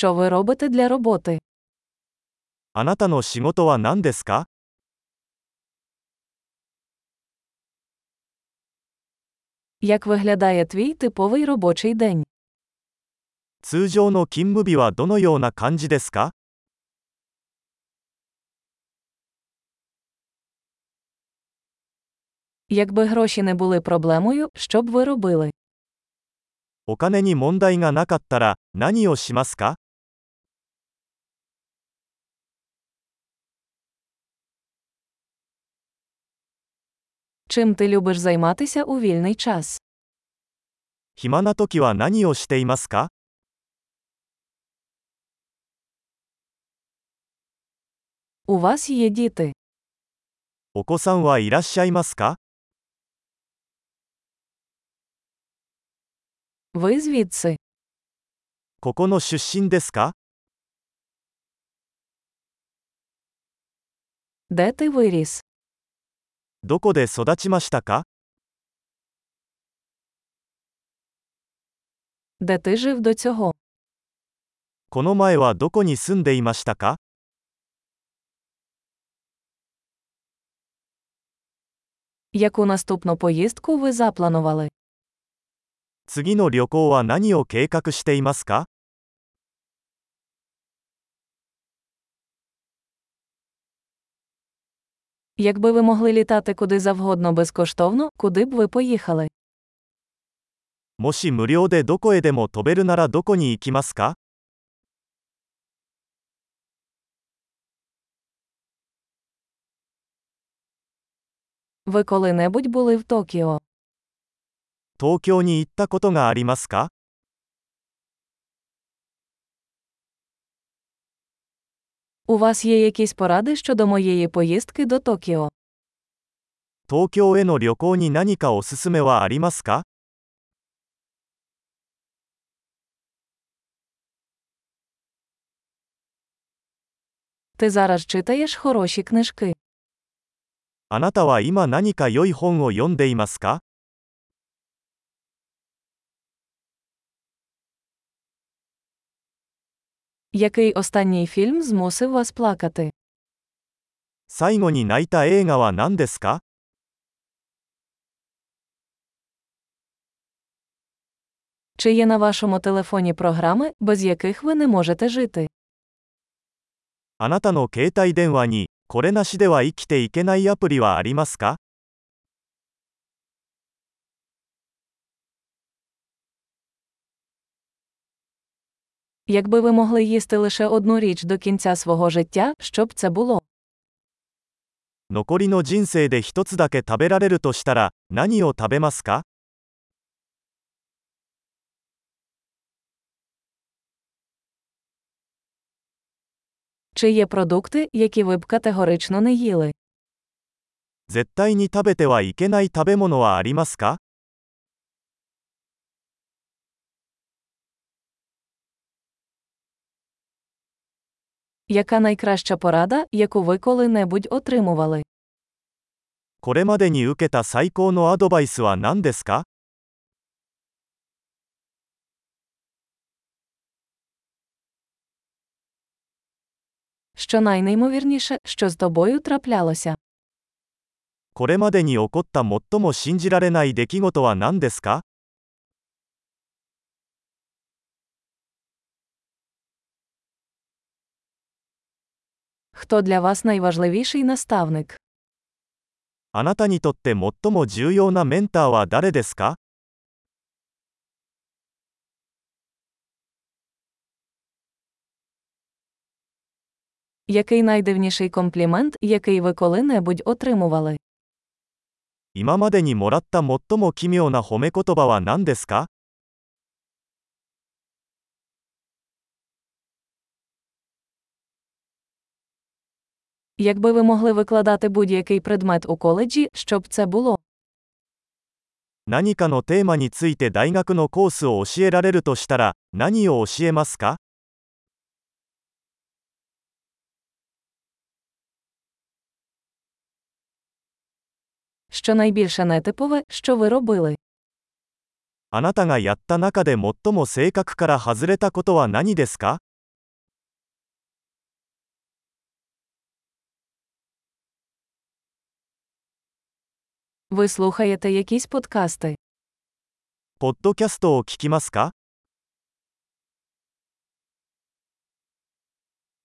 Що ви робите для роботи? あなたの仕事は何ですか Як виглядає твій типовий робочий день? 通常の勤務日はどのような感じですか Якби гроші не були проблемою, що б ви робили? お金に問題がなかったら何をしますか Чим ти любиш займатися у вільний час? 暇な時は何をしていますか У вас є діти. お子さんはいらっしゃいますか Ви звідси. ここの出身ですか Де ти виріс? どこで育ちましたか Де ти жив до цього? この前はどこに住んでいましたか Яку наступну поїздку ви запланували? 次の旅行は何を計画していますか Якби ви могли літати куди завгодно безкоштовно, куди б ви поїхали? もし無料でどこへでも飛べるならどこに行きますか Ви коли-небудь були в Токіо? 東京に行ったことがありますか У вас є якісь поради щодо моєї поїздки до Токіо? 東京への旅行に何かおすすめはありますか Ти зараз читаєш хороші книжки. あなたは今何か良い本を読んでいますか Який останній фільм змусив вас плакати? 最後に泣いた映画は何ですか Чи є на вашому телефоні програми, без яких ви не можете жити? あなたの携帯電話にこれなしでは生きていけないアプリはありますか Якби ви могли їсти лише одну річ до кінця свого життя, що б це було? 残りの人生で一つだけ食べられるとしたら何を食べますか Чи є продукти, які ви б категорично не їли? 絶対に食べてはいけない食べ物はありますか Яка найкраща порада, яку ви коли-небудь отримували? これまでに受けた最高のアドバイスは何ですか Що найнеймовірніше, що з тобою траплялося? これまでに起こった最も信じられない出来事は何ですか Хто для вас найважливіший наставник? あなたにとって最も重要なメンターは誰ですか Який найдивніший комплімент, який ви коли-небудь отримували? 今までにもらった最も奇妙な褒め言葉は何ですか Якби ви могли викладати будь-який предмет у коледжі, що б це було? 何かのテーマについて大学のコースを教えられるとしたら何を教えますか Що найбільше нетипове, що ви робили? あなたがやった中で最も性格から外れたことは何ですか Ви слухаєте якісь подкасти? ポッドキャストを聞きますか